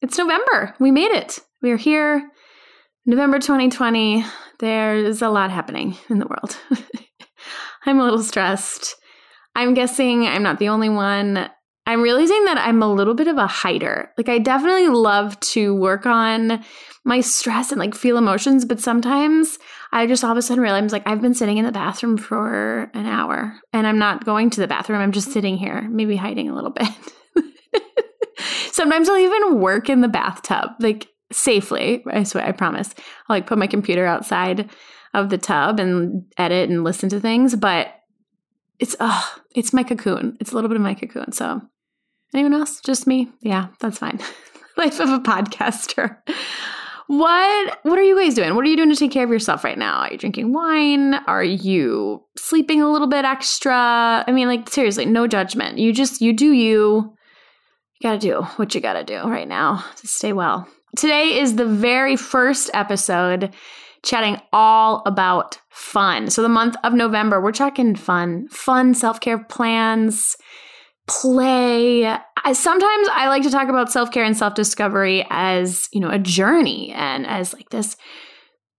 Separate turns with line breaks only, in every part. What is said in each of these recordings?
It's November. We made it. We are here. November 2020. There's a lot happening in the world. I'm a little stressed. I'm guessing I'm not the only one. I'm realizing that I'm a little bit of a hider. Like, I definitely love to work on my stress and like feel emotions, but sometimes I just all of a sudden realize like I've been sitting in the bathroom for an hour and I'm not going to the bathroom. I'm just sitting here, maybe hiding a little bit. Sometimes I'll even work in the bathtub, like safely. I swear, I promise. I'll like put my computer outside of the tub and edit and listen to things, but it's oh, it's my cocoon. It's a little bit of my cocoon. So, anyone else? Just me? Yeah, that's fine. Life of a podcaster. What what are you guys doing? What are you doing to take care of yourself right now? Are you drinking wine? Are you sleeping a little bit extra? I mean, like seriously, no judgment. You just you do you you gotta do what you gotta do right now to stay well. Today is the very first episode chatting all about fun. So, the month of November, we're talking fun, fun self care plans, play. I, sometimes I like to talk about self care and self discovery as, you know, a journey and as like this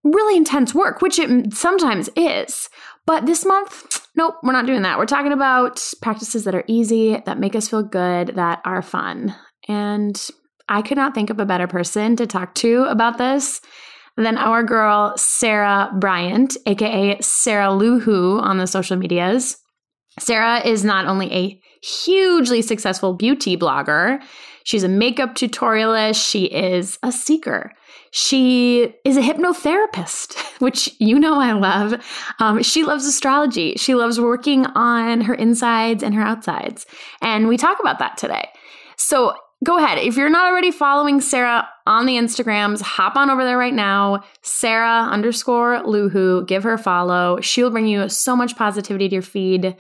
really intense work, which it sometimes is. But this month, nope, we're not doing that. We're talking about practices that are easy, that make us feel good, that are fun. And I could not think of a better person to talk to about this than our girl, Sarah Bryant, aka Sarah Luhu on the social medias. Sarah is not only a hugely successful beauty blogger, she's a makeup tutorialist, she is a seeker. She is a hypnotherapist, which you know I love. Um, she loves astrology. She loves working on her insides and her outsides. And we talk about that today. So go ahead. If you're not already following Sarah on the Instagrams, hop on over there right now. Sarah underscore Luhu. Give her a follow. She'll bring you so much positivity to your feed.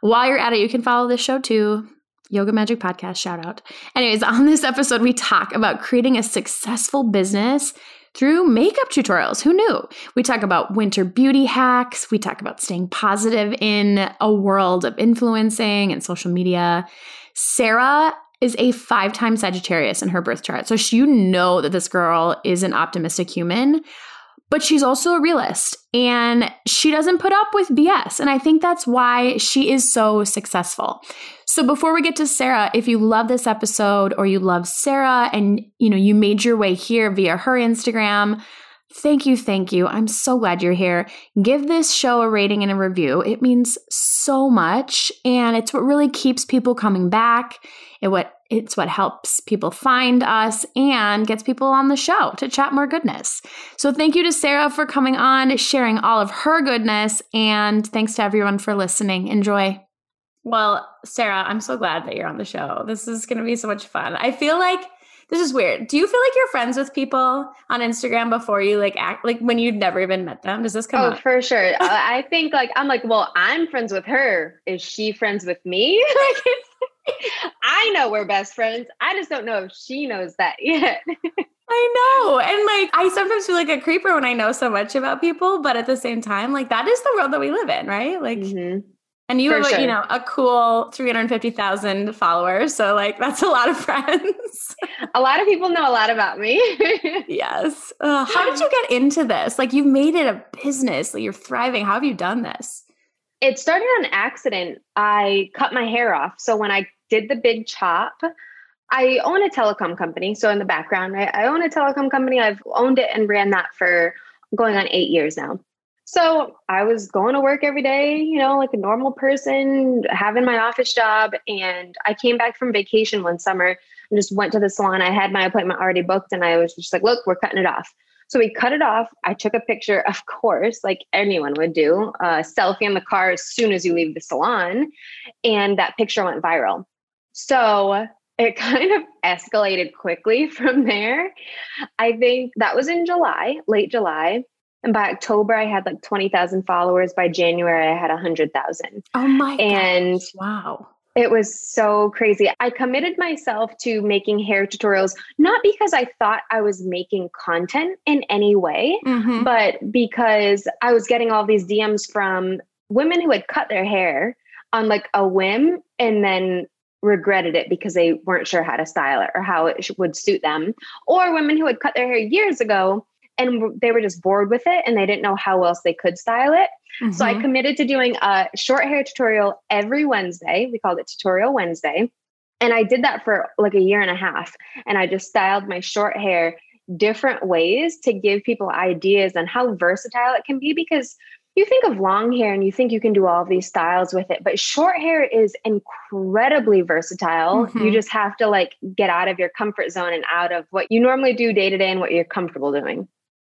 While you're at it, you can follow this show too. Yoga Magic Podcast shout out. Anyways, on this episode, we talk about creating a successful business through makeup tutorials. Who knew? We talk about winter beauty hacks. We talk about staying positive in a world of influencing and social media. Sarah is a five time Sagittarius in her birth chart. So you know that this girl is an optimistic human but she's also a realist and she doesn't put up with BS. And I think that's why she is so successful. So before we get to Sarah, if you love this episode or you love Sarah and you know you made your way here via her Instagram, Thank you, thank you. I'm so glad you're here. Give this show a rating and a review. It means so much and it's what really keeps people coming back. It what it's what helps people find us and gets people on the show to chat more goodness. So, thank you to Sarah for coming on, sharing all of her goodness, and thanks to everyone for listening. Enjoy. Well, Sarah, I'm so glad that you're on the show. This is going to be so much fun. I feel like this is weird. Do you feel like you're friends with people on Instagram before you like act like when you've never even met them? Does this come
oh,
up?
for sure. I think like I'm like, well, I'm friends with her. Is she friends with me? like I know we're best friends. I just don't know if she knows that yet.
I know. And like, I sometimes feel like a creeper when I know so much about people, but at the same time, like, that is the world that we live in, right? Like, mm-hmm. and you For have, sure. you know, a cool 350,000 followers. So, like, that's a lot of friends.
a lot of people know a lot about me.
yes. Uh, how did you get into this? Like, you've made it a business, like, you're thriving. How have you done this?
it started on accident. I cut my hair off. So when I did the big chop, I own a telecom company. So in the background, right, I own a telecom company. I've owned it and ran that for going on eight years now. So I was going to work every day, you know, like a normal person, having my office job. And I came back from vacation one summer and just went to the salon. I had my appointment already booked and I was just like, look, we're cutting it off. So we cut it off. I took a picture, of course, like anyone would do, a selfie in the car as soon as you leave the salon. And that picture went viral. So it kind of escalated quickly from there. I think that was in July, late July. And by October, I had like 20,000 followers. By January, I had 100,000.
Oh my
And
gosh. wow.
It was so crazy. I committed myself to making hair tutorials, not because I thought I was making content in any way,
Mhm.
but because I was getting all these DMs from women who had cut their hair on like a whim and then regretted it because they weren't sure how to style it or how it would suit them, or women who had cut their hair years ago and they were just bored with it and they didn't know how else they could style it. So I
Mhm.
committed to doing a short hair tutorial every Wednesday. We called it Tutorial Wednesday. And I did that for like a year and a half. And I just styled my short hair different ways to give people ideas on how versatile it can be because you think of long hair and you think you can do all of these styles with it, but short hair is incredibly versatile. You
Mhm.
just have to like get out of your comfort zone and out of what you normally do day to day and what you're comfortable doing.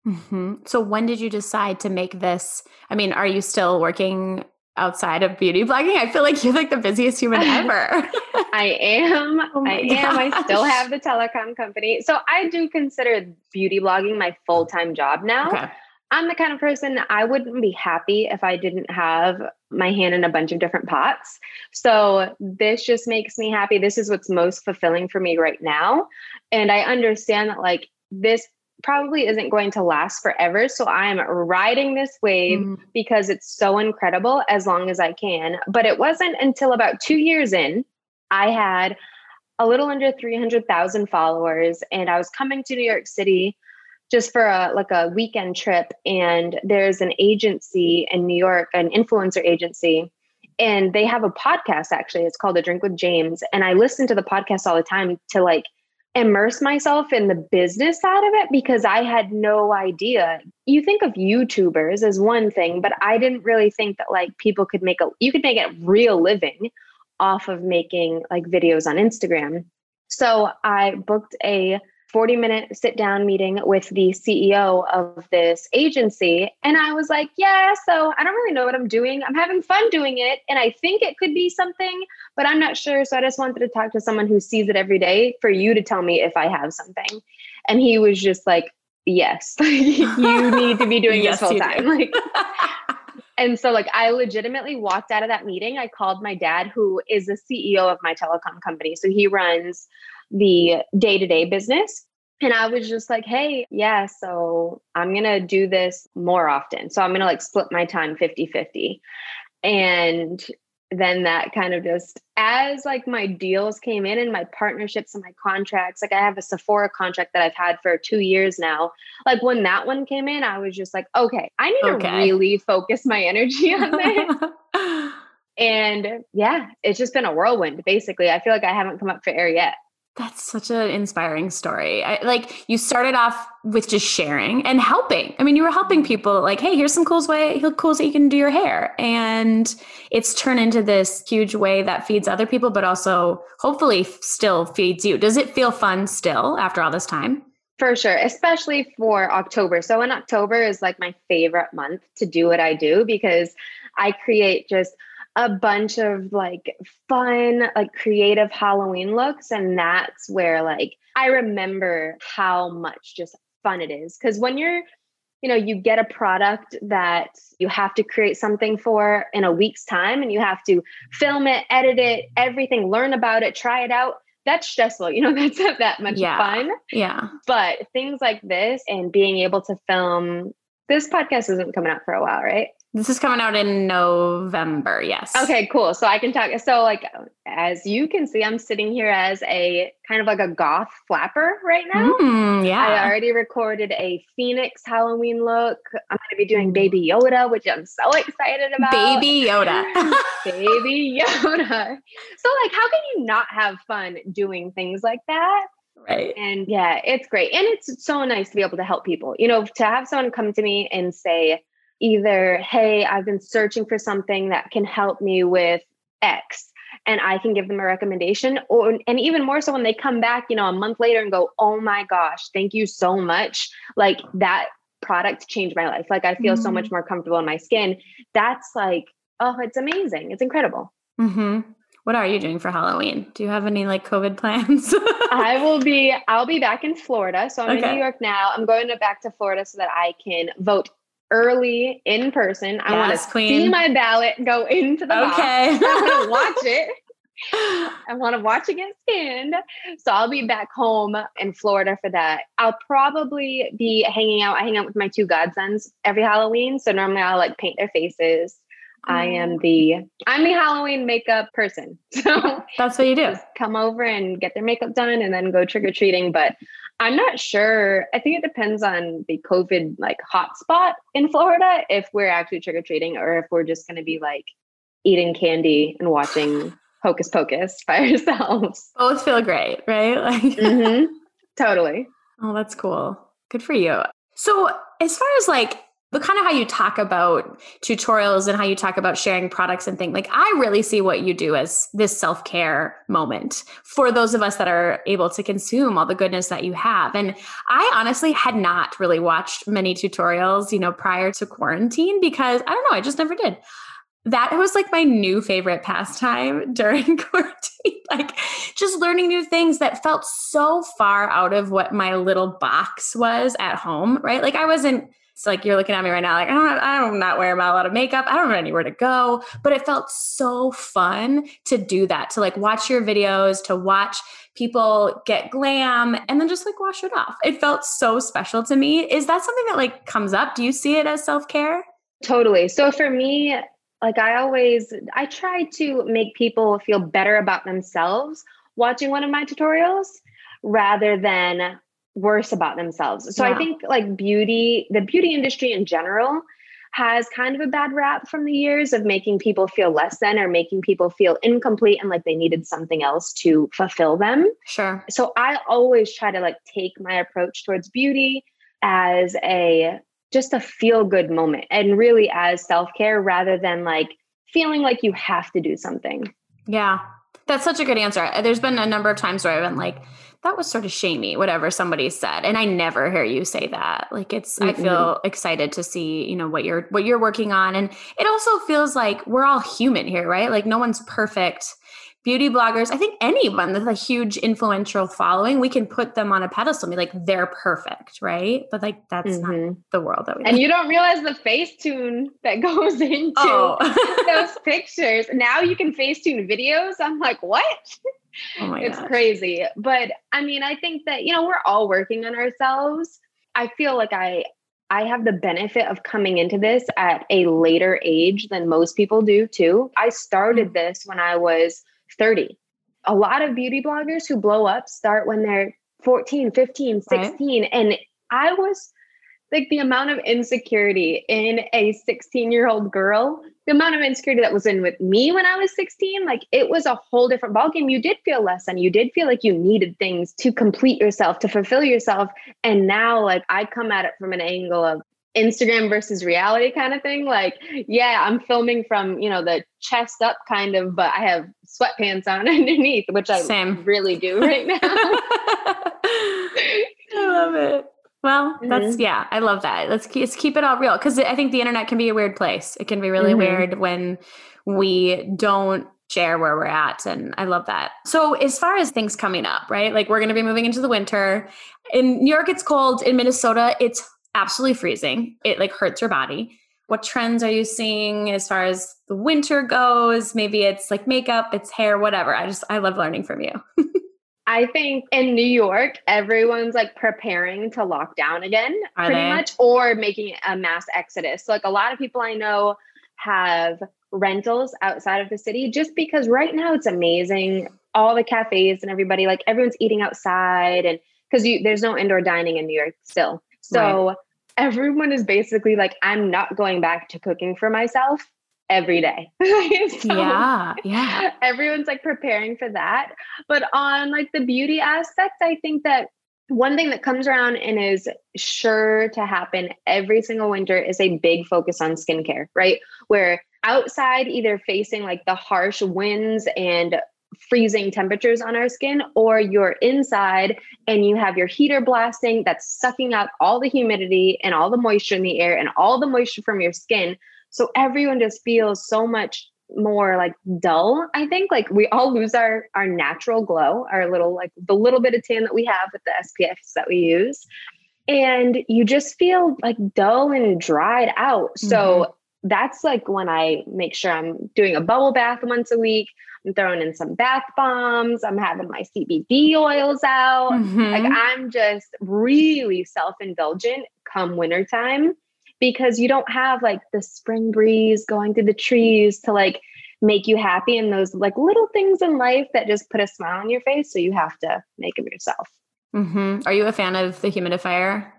Mhm. So when did you decide to make this? I mean, are you still working outside of beauty blogging? I feel like you're like the busiest human ever.
I am.
Oh
I am. I still have the telecom company. So I do consider beauty blogging my full time job now.
okay.
I'm the kind of person I wouldn't be happy if I didn't have my hand in a bunch of different pots. So this just makes me happy. This is what's most fulfilling for me right now. And I understand that like this probably isn't going to last forever. So I'm riding this wave
Mm.
because it's so incredible as long as I can. But it wasn't until about two years in, I had a little under 300,000 followers and I was coming to New York City just for a like a weekend trip and there's an agency in New York an influencer agency and they have a podcast actually it's called a drink with James and I listen to the podcast all the time to like immerse myself in the business side of it because I had no idea. You think of YouTubers as one thing, but I didn't really think that like people could make a you could make a real living off of making like videos on Instagram. So I booked a 40 minute sit down meeting with the CEO of this agency. And I was like, yeah, so I don't really know what I'm doing. I'm having fun doing it. And I think it could be something, but I'm not sure. So I just wanted to talk to someone who sees it every day for you to tell me if I have something. And he was just like, yes, you need to be doing
Yes,
this full
you
time.
do.
Like, and so like I legitimately walked out of that meeting. I called my dad, who is the CEO of my telecom company. So he runs the day-to-day business. And I was just like, hey, yeah, so I'm going to do this more often. So I'm going to like split my time 50 50. And then that kind of just, as like my deals came in and my partnerships and my contracts, like I have a Sephora contract that I've had for two years now. Like when that one came in, I was just like, okay, I need
Okay.
to really focus my energy on this. and yeah, it's just been a whirlwind, basically. I feel like I haven't come up for air yet.
That's such an inspiring story. I, like you started off with just sharing and helping. I mean, you were helping people. Like, hey, here's some cool way, cool that you can do your hair, and it's turned into this huge way that feeds other people, but also hopefully still feeds you. Does it feel fun still after all this time?
For sure, especially for October. So in October is like my favorite month to do what I do because I create just a bunch of like fun, like creative Halloween looks. And that's where like I remember how much just fun it is. Cause when you're, you know, you get a product that you have to create something for in a week's time and you have to film it, edit it, everything, learn about it, try it out. That's stressful. You know, that's not that much
Yeah.
fun.
Yeah.
But things like this and being able to film this podcast isn't coming out for a while, right?
This is coming out in November. Yes.
Okay, cool. So I can talk. So, like, as you can see, I'm sitting here as a kind of like a goth flapper right now.
Mm, yeah.
I already recorded a Phoenix Halloween look. I'm going to be doing Baby Yoda, which I'm so excited about.
Baby Yoda.
Baby Yoda. So, like, how can you not have fun doing things like that?
Right.
And yeah, it's great. And it's so nice to be able to help people. You know, to have someone come to me and say, either, hey, I've been searching for something that can help me with X. And I can give them a recommendation, or and even more so when they come back, you know, a month later and go, "Oh my gosh, thank you so much!" Like that product changed my life. Like I feel mm-hmm. so much more comfortable in my skin. That's like, oh, it's amazing. It's incredible.
Mm-hmm. What are you doing for Halloween? Do you have any like COVID plans?
I will be. I'll be back in Florida. So I'm okay. in New York now. I'm going to back to Florida so that I can vote early in person. I want to see my ballot go into the okay. box. I want to watch it. I want to watch it get scanned. So I'll be back home in Florida for that. I'll probably be hanging out. I hang out with my two godsons every Halloween. So normally I'll like paint their faces. I am mm. the I'm the Halloween makeup person. So
that's what you do.
come over and get their makeup done and then go trick or treating. But I'm not sure. I think it depends on the COVID like hotspot in Florida if we're actually trick or treating or if we're just going to be like eating candy and watching Hocus Pocus by ourselves.
Both feel great, right? Like
mm-hmm. totally.
Oh, that's cool. Good for you. So, as far as like but kind of how you talk about tutorials and how you talk about sharing products and things like i really see what you do as this self-care moment for those of us that are able to consume all the goodness that you have. And i honestly had not really watched many tutorials you know prior to quarantine because i don't know i just never did that was like my new favorite pastime during quarantine like just learning new things that felt so far out of what my little box was at home right like i wasn't it's like you're looking at me right now, like I don't, have, I'm not wearing a lot of makeup. I don't know anywhere to go. But it felt so fun to do that, to like watch your videos, to watch people get glam, and then just like wash it off. It felt so special to me. Is that something that like comes up? Do you see it as self care?
Totally. So for me, like I always, I try to make people feel better about themselves watching one of my tutorials rather than worse about themselves. So yeah. I think like beauty, the beauty industry in general has kind of a bad rap from the years of making people feel less than or making people feel incomplete and like they needed something else to fulfill them.
Sure.
So I always try to like take my approach towards beauty as a just a feel good moment and really as self-care rather than like feeling like you have to do something.
Yeah. That's such a good answer. There's been a number of times where I've been like, that was sort of shamey, whatever somebody said. And I never hear you say that. Like it's mm-hmm. I feel excited to see, you know, what you're what you're working on. And it also feels like we're all human here, right? Like no one's perfect. Beauty bloggers, I think anyone with a huge influential following, we can put them on a pedestal and be like, they're perfect, right? But like that's mm-hmm. not the world that we
And you don't realize the Facetune that goes into oh. those pictures. Now you can Facetune videos. I'm like, what? Oh it's gosh. crazy. But I mean, I think that, you know, we're all working on ourselves. I feel like I I have the benefit of coming into this at a later age than most people do too. I started mm-hmm. this when I was 30. A lot of beauty bloggers who blow up start when they're 14, 15, 16 right. and I was like the amount of insecurity in a 16 year old girl, the amount of insecurity that was in with me when I was 16, like it was a whole different ballgame. You did feel less than you did feel like you needed things to complete yourself, to fulfill yourself. And now, like, I come at it from an angle of Instagram versus reality kind of thing. Like, yeah, I'm filming from, you know, the chest up kind of, but I have sweatpants on underneath, which I Same. really do right now.
I love it. Well, mm-hmm. that's yeah, I love that. Let's keep, let's keep it all real because I think the internet can be a weird place. It can be really mm-hmm. weird when we don't share where we're at and I love that. So as far as things coming up, right? Like we're going to be moving into the winter. In New York it's cold, in Minnesota it's absolutely freezing. It like hurts your body. What trends are you seeing as far as the winter goes? Maybe it's like makeup, it's hair, whatever. I just I love learning from you.
I think in New York, everyone's like preparing to lock down again,
Are
pretty
they?
much, or making a mass exodus. So, like a lot of people I know have rentals outside of the city just because right now it's amazing. All the cafes and everybody, like everyone's eating outside, and because you there's no indoor dining in New York still. So everyone is basically like, I'm not going back to cooking for myself every day. So-
yeah, yeah.
everyone's like preparing for that but on like the beauty aspect i think that one thing that comes around and is sure to happen every single winter is a big focus on skincare right where outside either facing like the harsh winds and freezing temperatures on our skin or you're inside and you have your heater blasting that's sucking out all the humidity and all the moisture in the air and all the moisture from your skin. So everyone just feels so much more like dull i think. Like we all lose our our natural glow our little like the little bit of tan that we have with the spfs that we use. And you just feel like dull and dried out. So mm-hmm. that's like when i make sure i'm doing a bubble bath once a week i'm throwing in some bath bombs i'm having my cbd oils out
Mhm.
like I'm just really self-indulgent come wintertime because you don't have like the spring breeze going through the trees to like make you happy and those like little things in life that just put a smile on your face. So you have to make them yourself.
Mm-hmm. Are you a fan of the humidifier?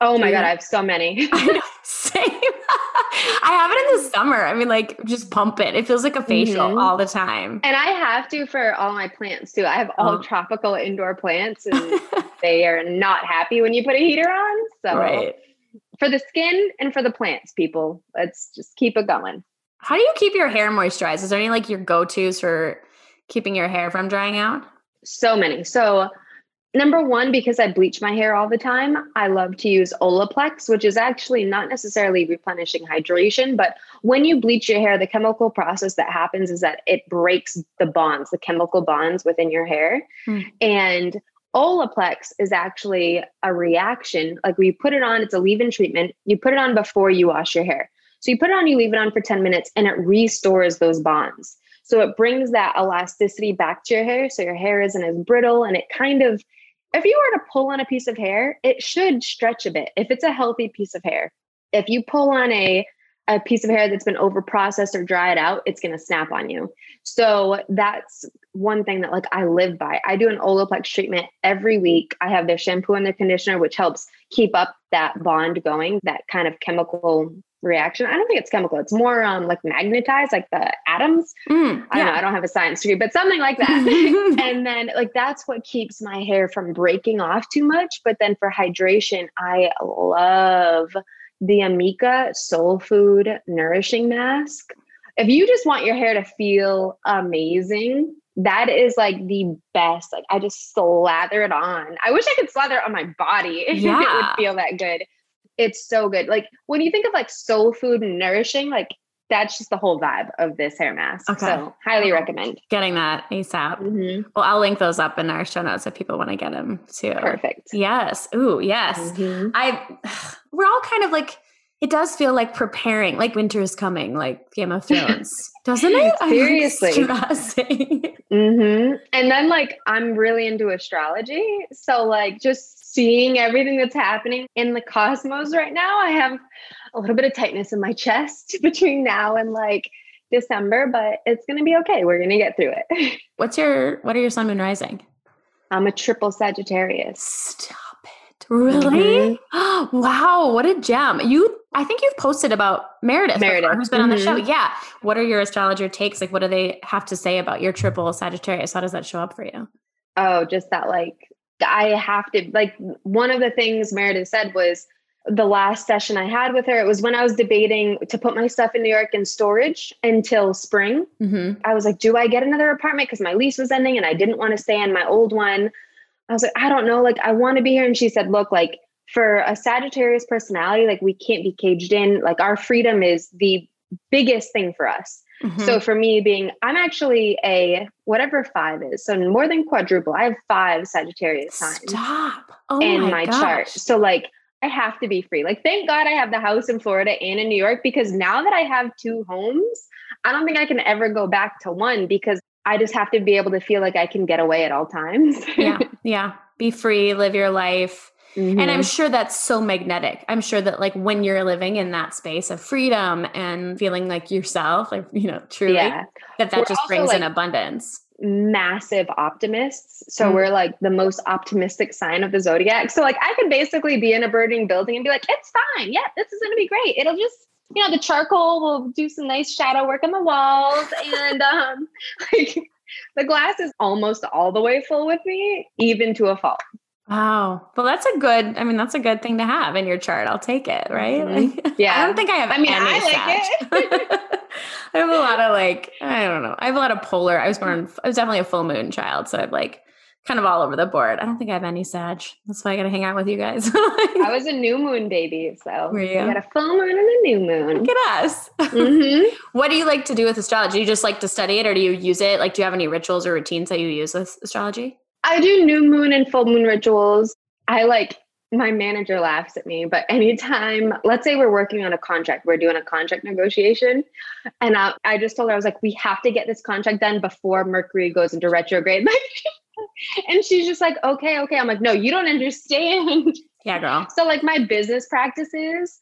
Oh my God. I have so many.
Same. I have it in the summer. I mean, like, just pump it. It feels like a facial
Mhm.
all the time.
and I have to for all my plants too. I have all
Oh.
tropical indoor plants and they are not happy when you put a heater on. So
right.
for the skin and for the plants, people, let's just keep it going.
How do you keep your hair moisturized? Is there any like your go tos for keeping your hair from drying out?
So many. So, number one, because I bleach my hair all the time, I love to use Olaplex, which is actually not necessarily replenishing hydration, but when you bleach your hair, the chemical process that happens is that it breaks the bonds, the chemical bonds within your hair.
Hmm.
And Olaplex is actually a reaction. Like we put it on, it's a leave in treatment. You put it on before you wash your hair. So you put it on, you leave it on for 10 minutes, and it restores those bonds. So it brings that elasticity back to your hair. So your hair isn't as brittle and it kind of, if you were to pull on a piece of hair, it should stretch a bit if it's a healthy piece of hair. If you pull on a, a piece of hair that's been over processed or dried out, it's going to snap on you. So that's one thing that like I live by. I do an Olaplex treatment every week. I have their shampoo and their conditioner, which helps keep up that bond going, that kind of chemical reaction. I don't think it's chemical. It's more um like magnetized, like the atoms.
Mm,
I don't know. I don't have a science degree, but something like that. and then like that's what keeps my hair from breaking off too much. But then for hydration, I love the Amika Soul Food Nourishing Mask. If you just want your hair to feel amazing, that is like the best. Like I just slather it on. I wish I could slather it on my body. If
it
would feel that good. It's so good. Like when you think of like soul food and nourishing, like that's just the whole vibe of this hair mask.
Okay.
So highly recommend.
Getting that ASAP.
Mhm.
Well, I'll link those up in our show notes if people want to get them too.
Perfect.
Yes. Ooh, yes.
Mhm.
I we're all kind of like it does feel like preparing, like winter is coming, like Game of Thrones, doesn't it?
Seriously.
stressing.
Hmm And then like I'm really into astrology. So like just seeing everything that's happening in the cosmos right now, I have a little bit of tightness in my chest between now and like December, but it's gonna be okay. We're gonna get through it.
What's your what are your sun moon rising?
I'm a triple Sagittarius.
Stop it. Really? wow, what a gem. You I think you've posted about Meredith, before,
Meredith,
who's been on the show. Yeah. What are your astrologer takes? Like what do they have to say about your triple Sagittarius? How does that show up for you?
Oh, just that like I have to like one of the things Meredith said was the last session I had with her, it was when I was debating to put my stuff in New York in storage until spring.
Mm-hmm.
I was like, do I get another apartment? Because my lease was ending and I didn't want to stay in my old one. I was like, I don't know. Like, I want to be here. And she said, look, like for a Sagittarius personality, like we can't be caged in. Like our freedom is the biggest thing for us.
Mm-hmm.
So for me being, I'm actually a whatever five is. So more than quadruple. I have five Sagittarius signs
Stop. Oh
in
my,
my, chart. So like I have to be free. Like thank God I have the house in Florida and in New York because now that I have two homes, I don't think I can ever go back to one because I just have to be able to feel like I can get away at all times.
yeah. Yeah. Be free, live your life. Mm-hmm. And I'm sure that's so magnetic. I'm sure that like when you're living in that space of freedom and feeling like yourself, like, you know, truly yeah. that that We're just brings like, in abundance
massive optimists. So mm. we're like the most optimistic sign of the zodiac. So like I could basically be in a burning building and be like, it's fine. Yeah, this is gonna be great. It'll just you know, the charcoal will do some nice shadow work on the walls and um like the glass is almost all the way full with me, even to a fault.
Wow. Well, that's a good, I mean, that's a good thing to have in your chart. I'll take it, right? Mm-hmm. Like, yeah. I don't think I have I mean, I like it. I have a lot of like, I don't know. I have a lot of polar. I was born, I was definitely a full moon child. So I've like kind of all over the board. I don't think I have any Sag. That's why I got to hang out with you guys.
I was a new moon baby. So Were you? got a full moon and a new moon.
Look at us. Mm-hmm. what do you like to do with astrology? Do you just like to study it or do you use it? Like, do you have any rituals or routines that you use with astrology?
I do new moon and full moon rituals. I like my manager laughs at me, but anytime, let's say we're working on a contract, we're doing a contract negotiation. And I, I just told her, I was like, we have to get this contract done before Mercury goes into retrograde. and she's just like, okay, okay. I'm like, no, you don't understand.
Yeah, girl.
So, like, my business practices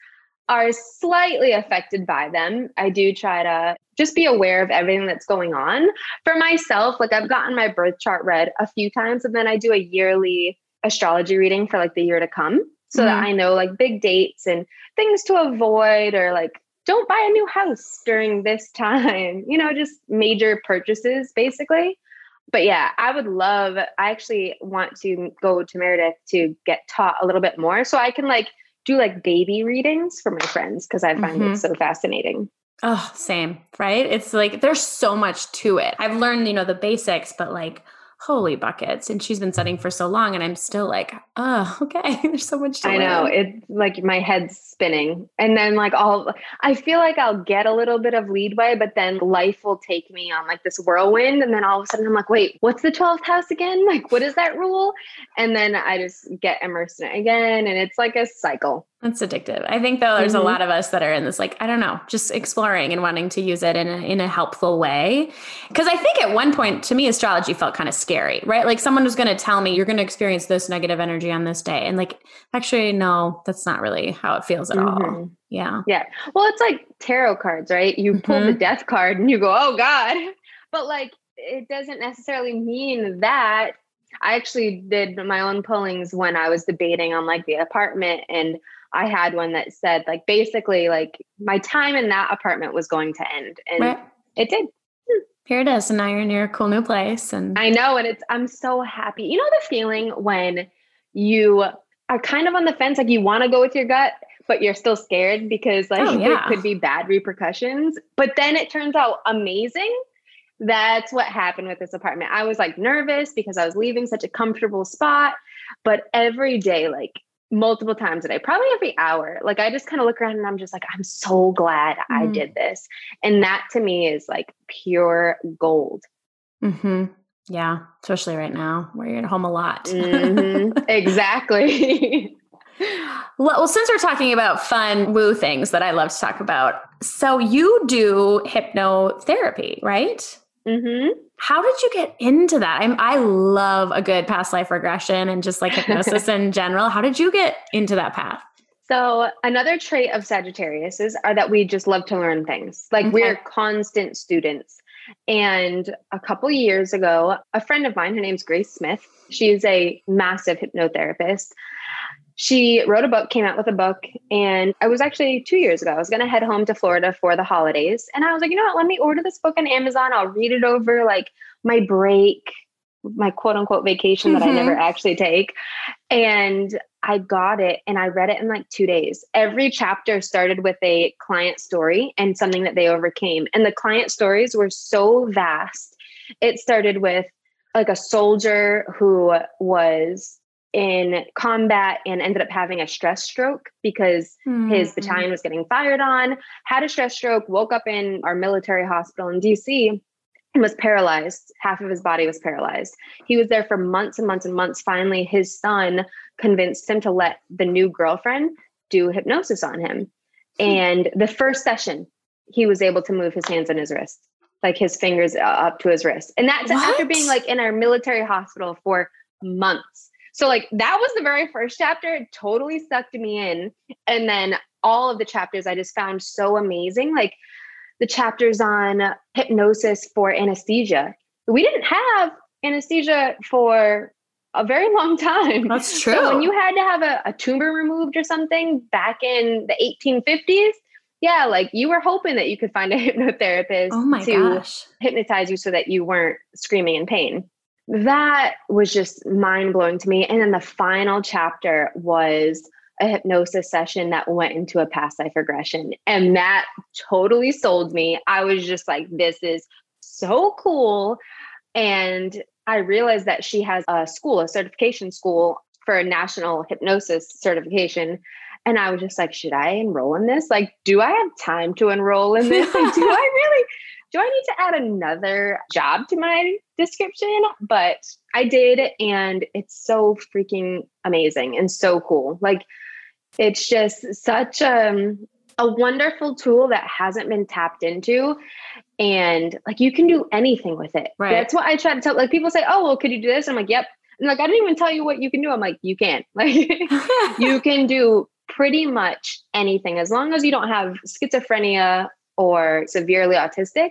are slightly affected by them. I do try to just be aware of everything that's going on. For myself, like, I've gotten my birth chart read a few times, and then I do a yearly astrology reading for like the year to come so mm-hmm. that I know like big dates and things to avoid or like don't buy a new house during this time, you know, just major purchases basically. But yeah, I would love, I actually want to go to Meredith to get taught a little bit more so I can like do like baby readings for my friends because I find mm-hmm. it so fascinating.
Oh, same, right? It's like there's so much to it. I've learned, you know, the basics, but like holy buckets. And she's been studying for so long, and I'm still like, oh, okay. There's so much to
I know. It's like my head's spinning. And then like all I feel like I'll get a little bit of leadway, but then life will take me on like this whirlwind. And then all of a sudden I'm like, wait, what's the 12th house again? Like, what is that rule? And then I just get immersed in it again. And it's like a cycle.
That's addictive. I think though there's mm-hmm. a lot of us that are in this like I don't know, just exploring and wanting to use it in a in a helpful way. Cuz I think at one point to me astrology felt kind of scary, right? Like someone was going to tell me you're going to experience this negative energy on this day and like actually no, that's not really how it feels at mm-hmm. all. Yeah.
Yeah. Well, it's like tarot cards, right? You mm-hmm. pull the mm-hmm. death card and you go, "Oh god." But like it doesn't necessarily mean that I actually did my own pullings when I was debating on like the apartment and I had one that said like basically like my time in that apartment was going to end and right. it did.
Here it is. And now you're near a cool new place. And
I know. And it's I'm so happy. You know the feeling when you are kind of on the fence, like you want to go with your gut, but you're still scared because like oh, yeah. there could be bad repercussions. But then it turns out amazing. That's what happened with this apartment. I was like nervous because I was leaving such a comfortable spot. But every day, like multiple times a day, probably every hour. Like I just kind of look around and I'm just like, I'm so glad mm I mm-hmm. did this. And that to me is like pure gold.
Hmm. Yeah, especially right now where you're at home a lot.
mm-hmm. Exactly.
well, since we're talking about fun woo things that I love to talk about, so you do hypnotherapy, right?
Mm-hmm.
How did you get into that? I'm, I love a good past life regression and just like hypnosis in general. How did you get into that path?
So another trait of Sagittarius is are that we just love to learn things. Like okay. we're constant students. And a couple years ago, a friend of mine, her name's Grace Smith, she's a massive hypnotherapist she wrote a book, came out with a book, and I was actually two years ago. I was going to head home to Florida for the holidays. And I was like, you know what? Let me order this book on Amazon. I'll read it over like my break, my quote unquote vacation mm-hmm. that I never mm-hmm. actually take. And I got it and I read it in like two days. Every chapter started with a client story and something that they overcame. And the client stories were so vast. It started with like a soldier who was in combat and ended up having a stress stroke because mm-hmm. his battalion was getting fired on, had a stress stroke, woke up in our military hospital in DC and was paralyzed. Half of his body was paralyzed. He was there for months and months and months. Finally, his son convinced him to let the new girlfriend do hypnosis on him. Hmm. And the first session, he was able to move his hands and his wrists. like his fingers uh, up to his wrist. And that's
What?
after being like in our military hospital for months. So like that was the very first chapter. It totally sucked me in. And then all of the chapters I just found so amazing. Like the chapters on hypnosis for anesthesia. We didn't have anesthesia for a very long time.
That's true.
So when you had to have a, a tumor removed or something back in the 1850s, yeah, like you were hoping that you could find a hypnotherapist
oh my
to
gosh.
hypnotize you so that you weren't screaming in pain. That was just mind blowing to me. And then the final chapter was a hypnosis session that went into a past life regression. And that totally sold me. I was just like, this is so cool. And I realized that she has a school, a certification school for a national hypnosis certification. And I was just like, should I enroll in this? Like, do I have time to enroll in this? Like, do I really? Do I need to add another job to my description? But I did, and it's so freaking amazing and so cool. Like, it's just such um, a wonderful tool that hasn't been tapped into. And like, you can do anything with it.
Right.
That's what I try to tell. Like, people say, oh, well, could you do this? I'm like, yep. And like, I didn't even tell you what you can do. I'm like, you can't." Like, you can do pretty much anything as long as you don't have schizophrenia or severely autistic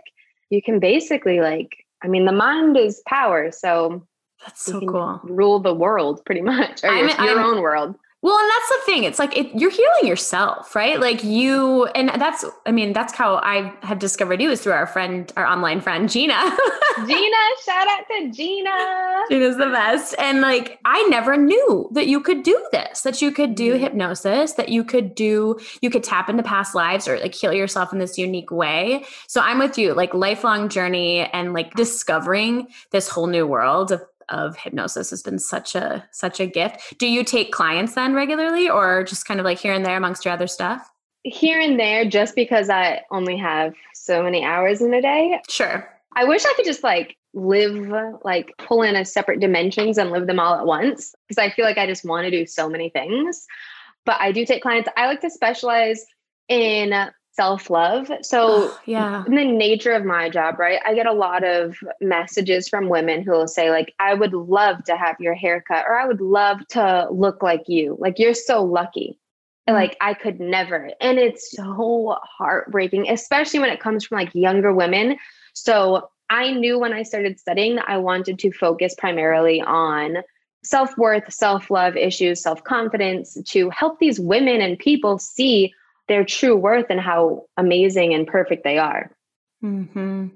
you can basically like i mean the mind is power so
That's
you
so
can
cool.
rule the world pretty much or
I'm-
your, your
I'm-
own world
Well, and that's the thing. It's like it, you're healing yourself, right? Like you, and that's, I mean, that's how I have discovered you is through our friend, our online friend, Gina.
gina shout out to gina
Gina's the best. And like, I never knew that you could do this, that you could do
Mhm.
hypnosis, that you could do, you could tap into past lives or like heal yourself in this unique way. So I'm with you, like lifelong journey and like discovering this whole new world of of hypnosis has been such a such a gift. Do you take clients then regularly or just kind of like here and there amongst your other stuff?
here and there just because i only have so many hours in a day
Sure.
i wish i could just like live like pull in a separate dimensions and live them all at once because i feel like i just want to do so many things but i do take clients i like to specialize in self-love so
Oh, yeah.
in the nature of my job, right? I get a lot of messages from women who will say, like, I would love to have your haircut, or I would love to look like you. Like, you're so lucky.
Mm.
Like, I could never. And it's so heartbreaking, especially when it comes from like younger women. So I knew when I started studying that I wanted to focus primarily on self worth, self love issues, self confidence to help these women and people see their true worth and how amazing and perfect they are.
Hmm.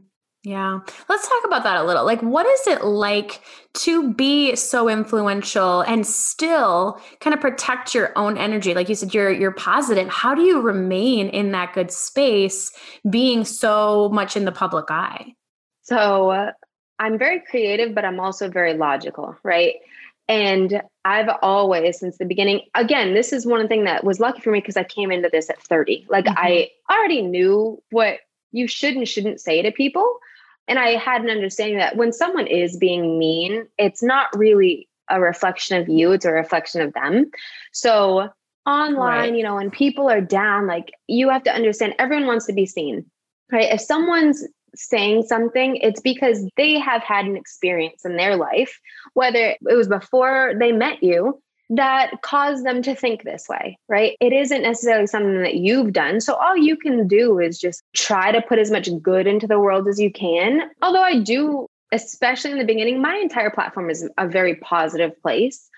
Yeah. Let's talk about that a little. Like, what is it like to be so influential and still kind of protect your own energy? Like you said, you're you're positive. How do you remain in that good space, being so much in the public eye?
So uh, I'm very creative, but I'm also very logical, right? And I've always, since the beginning, again, this is one thing that was lucky for me because I came into this at 30. Like
Mhm.
I already knew what you should and shouldn't say to people. And I had an understanding that when someone is being mean, it's not really a reflection of you, it's a reflection of them. So online,
Right.
you know, when people are down, like you have to understand everyone wants to be seen, right? If someone's saying something, it's because they have had an experience in their life, whether it was before they met you, that caused them to think this way, right? It isn't necessarily something that you've done. So all you can do is just try to put as much good into the world as you can. Although I do, especially in the beginning, my entire platform is a very positive place.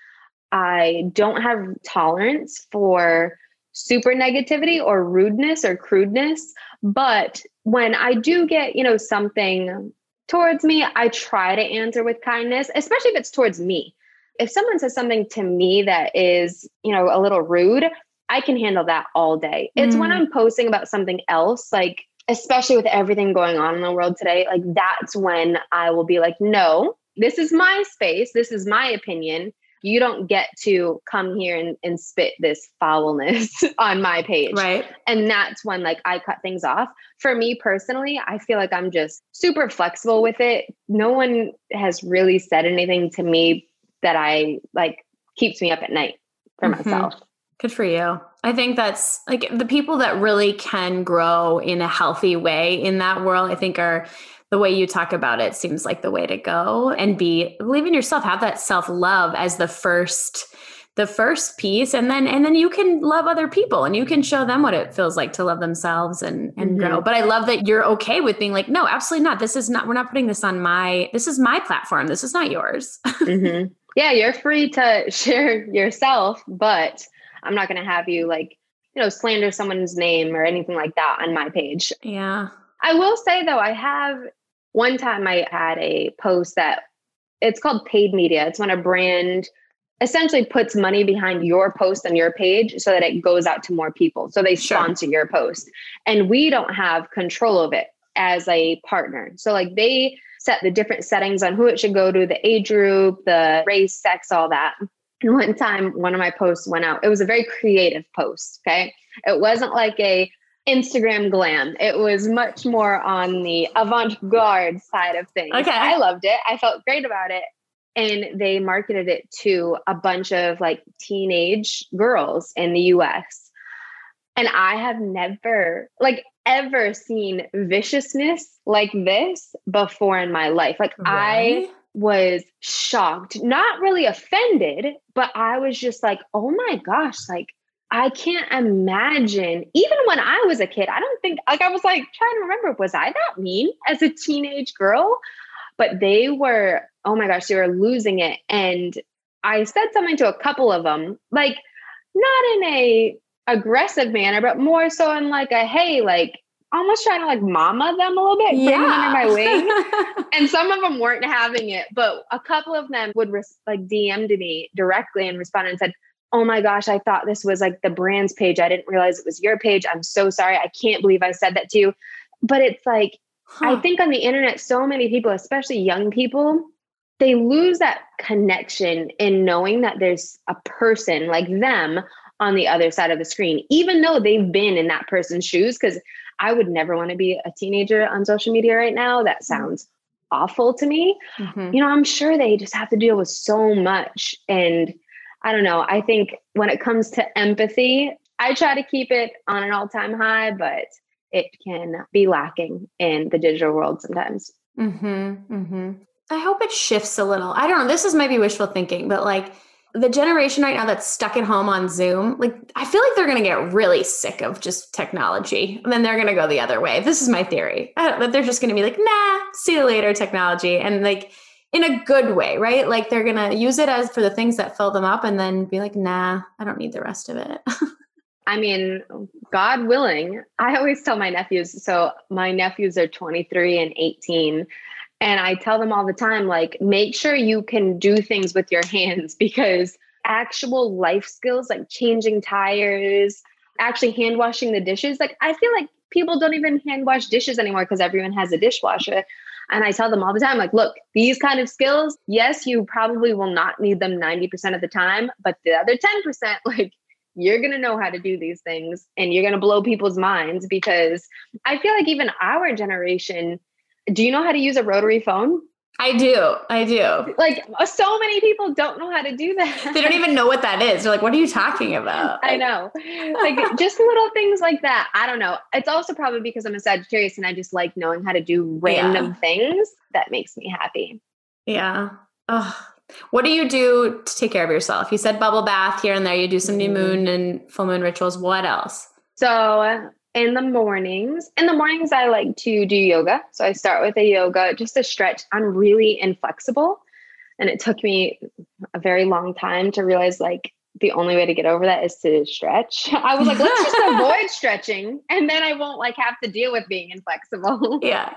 I don't have tolerance for super negativity or rudeness or crudeness. But when I do get, you know, something towards me, I try to answer with kindness, especially if it's towards me. If someone says something to me that is, you know, a little rude, I can handle that all day. It's when
Mm.
I'm posting about something else, like, especially with everything going on in the world today, like, that's when I will be like, no, this is my space. This is my opinion. You don't get to come here and, and spit this foulness on my page
Right.
and that's when like i cut things off for me personally i feel like i'm just super flexible with it no one has really said anything to me that i like keeps me up at night for
Mhm.
myself
Good for you. I think that's like the people that really can grow in a healthy way in that world, I think are the way you talk about it seems like the way to go and be believe in yourself, have that self-love as the first the first piece and then and then you can love other people and you can show them what it feels like to love themselves and and mm-hmm. grow but i love that you're okay with being like no absolutely not this is not we're not putting this on my this is my platform this is not yours
mm-hmm. yeah you're free to share yourself but i'm not going to have you like you know slander someone's name or anything like that on my page
yeah
i will say though i have one time i had a post that it's called paid media it's when a brand essentially puts money behind your post on your page so that it goes out to more people. So they sure. sponsor your post. And we don't have control of it as a partner. So like they set the different settings on who it should go to, the age group, the race, sex, all that. One time one of my posts went out. It was a very creative post, okay? It wasn't like a Instagram glam. It was much more on the avant-garde side of things.
Okay.
I loved it. I felt great about it and they marketed it to a bunch of like teenage girls in the US. And I have never, like, ever seen viciousness like this before in my life. Like, I was shocked, not really offended, but I was just like, oh my gosh, like, I can't imagine, even when I was a kid, I don't think, like, I was like trying to remember, was I that mean as a teenage girl? But they were oh my gosh, they were losing it. And I said something to a couple of them, like not in a aggressive manner, but more so in like a hey, like almost trying to like mama them a little bit, yeah. bring them under my wing. and some of them weren't having it, but a couple of them would res- like DM to me directly and respond and said, Oh my gosh, I thought this was like the brand's page. I didn't realize it was your page. I'm so sorry. I can't believe I said that to you. But it's like, huh. I think on the internet, so many people, especially young people, they lose that connection in knowing that there's a person like them on the other side of the screen, even though they've been in that person's shoes. Because I would never want to be a teenager on social media right now. That mm-hmm. sounds awful to me. Mm-hmm. You know, I'm sure they just have to deal with so much. And I don't know. I think when it comes to empathy, I try to keep it on an all time high, but it can be lacking in the digital world sometimes.
Mm-hmm, mm-hmm. I hope it shifts a little. I don't know. This is maybe wishful thinking, but like the generation right now that's stuck at home on Zoom, like I feel like they're going to get really sick of just technology and then they're going to go the other way. This is my theory. That they're just going to be like, nah, see you later, technology. And like in a good way, right? Like they're going to use it as for the things that fill them up and then be like, nah, I don't need the rest of it.
I mean, God willing, I always tell my nephews. So my nephews are 23 and 18 and I tell them all the time, like, make sure you can do things with your hands because actual life skills, like changing tires, actually hand washing the dishes, like, I feel like people don't even hand wash dishes anymore because everyone has a dishwasher. And I tell them all the time, like, look, these kind of skills, yes, you probably will not need them 90% of the time, but the other 10%, like, you're going to know how to do these things and you're going to blow people's minds because I feel like even our generation do you know how to use a rotary phone?
I do. I do.
Like so many people don't know how to do that.
They don't even know what that is. They're like, what are you talking about?
I know. Like just little things like that. I don't know. It's also probably because I'm a Sagittarius and I just like knowing how to do random yeah. things that makes me happy.
Yeah. Oh, what do you do to take care of yourself? You said bubble bath here and there. You do some new mm-hmm. moon and full moon rituals. What else?
So in the mornings. In the mornings, I like to do yoga. So I start with a yoga, just a stretch. I'm really inflexible. And it took me a very long time to realize like the only way to get over that is to stretch. I was like, let's just avoid stretching and then I won't like have to deal with being inflexible.
Yeah.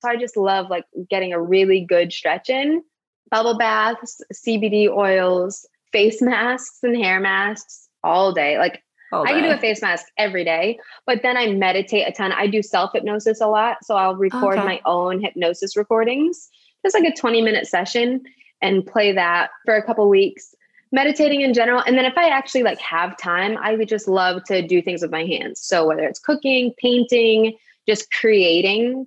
So I just love like getting a really good stretch in. Bubble baths, CBD oils, face masks and hair masks all day. Like I can do a face mask every day, but then I meditate a ton. I do self hypnosis a lot. So I'll record okay. my own hypnosis recordings, just like a 20 minute session and play that for a couple weeks, meditating in general. And then if I actually like have time, I would just love to do things with my hands. So whether it's cooking, painting, just creating,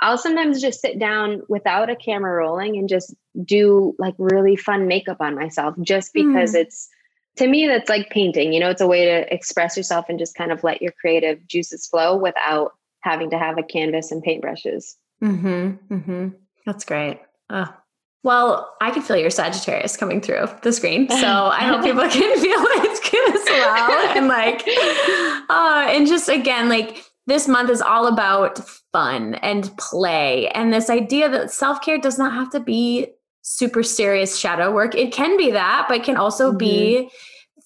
I'll sometimes just sit down without a camera rolling and just do like really fun makeup on myself just because mm. it's to me, that's like painting. You know, it's a way to express yourself and just kind of let your creative juices flow without having to have a canvas and paintbrushes.
Mm-hmm. Mm-hmm. That's great. Oh. Well, I can feel your Sagittarius coming through the screen, so I hope people can feel it as well. And like, uh, and just again, like this month is all about fun and play, and this idea that self care does not have to be super serious shadow work. It can be that, but it can also mm-hmm. be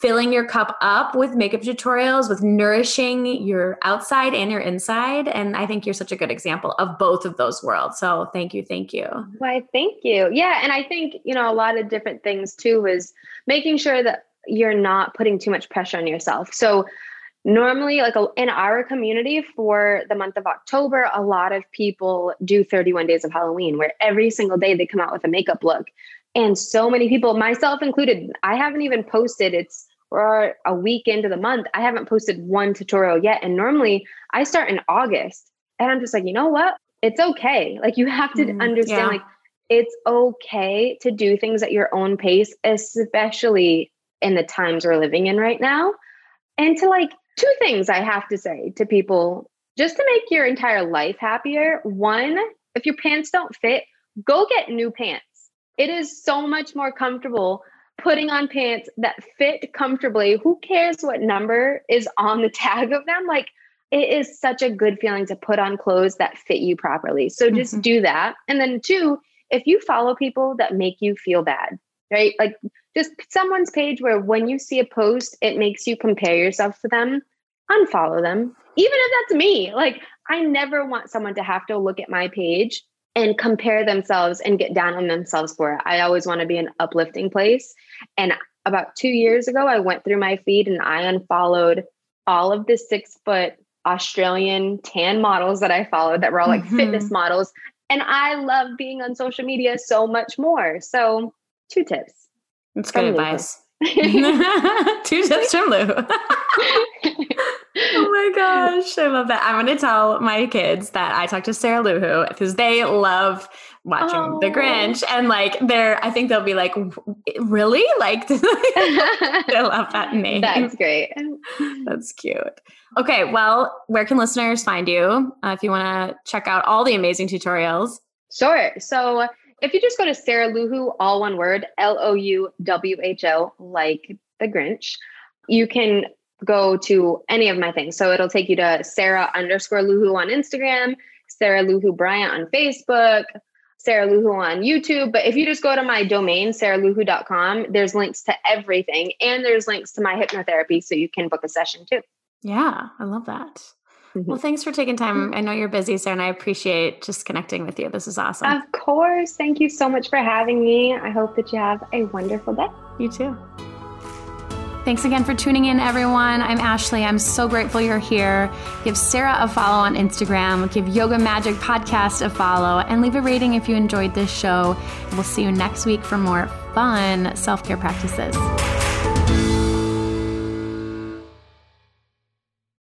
filling your cup up with makeup tutorials, with nourishing your outside and your inside. And I think you're such a good example of both of those worlds. So thank you. Thank you.
Why, thank you. Yeah. And I think, you know, a lot of different things too is making sure that you're not putting too much pressure on yourself. So normally like in our community for the month of october a lot of people do 31 days of halloween where every single day they come out with a makeup look. And so many people myself included i haven't even posted it's or a week into the month i haven't posted one tutorial yet. And normally i start in august and i'm just like you know what? It's okay. Like you have to mm, understand yeah. like it's okay to do things at your own pace especially in the times we're living in right now and to like two things I have to say to people just to make your entire life happier. One, if your pants don't fit, go get new pants. It is so much more comfortable putting on pants that fit comfortably. Who cares what number is on the tag of them? Like, it is such a good feeling to put on clothes that fit you properly. So just mm-hmm. do that. And then, two, if you follow people that make you feel bad, right? Like just someone's page where when you see a post, it makes you compare yourself to them, unfollow them. Even if that's me, like I never want someone to have to look at my page and compare themselves and get down on themselves for it. I always want to be an uplifting place. And about two years ago, I went through my feed and I unfollowed all of the six foot Australian tan models that I followed that were all like mm-hmm. fitness models. And I love being on social media so much more. So two tips.
It's good advice. two tips from Lou. oh my gosh, I love that. I'm going to tell my kids that I talked to Sarah Louwho because they love watching oh. The Grinch, and like they're, I think they'll be like, really, like they love that name.
That's great.
That's cute. Okay, well, where can listeners find you uh, if you want to check out all the amazing tutorials?
Sure. So if you just go to Sarah Louwho, all one word, L O U W H O, like the Grinch, you can go to any of my things. So it'll take you to Sarah underscore Louwho on Instagram, Sarah Louwho Bryant on Facebook, Sarah Louwho on YouTube. But if you just go to my domain, sarahlouwho.com, there's links to everything. And there's links to my hypnotherapy so you can book a session too.
Yeah, I love that. Mm-hmm. Well, thanks for taking time. Mm-hmm. I know you're busy, Sarah, and I appreciate just connecting with you. This is awesome.
Of course. Thank you so much for having me. I hope that you have a wonderful day.
You too. Thanks again for tuning in, everyone. I'm Ashley. I'm so grateful you're here. Give Sarah a follow on Instagram, give Yoga Magic Podcast a follow, and leave a rating if you enjoyed this show. We'll see you next week for more fun self care practices.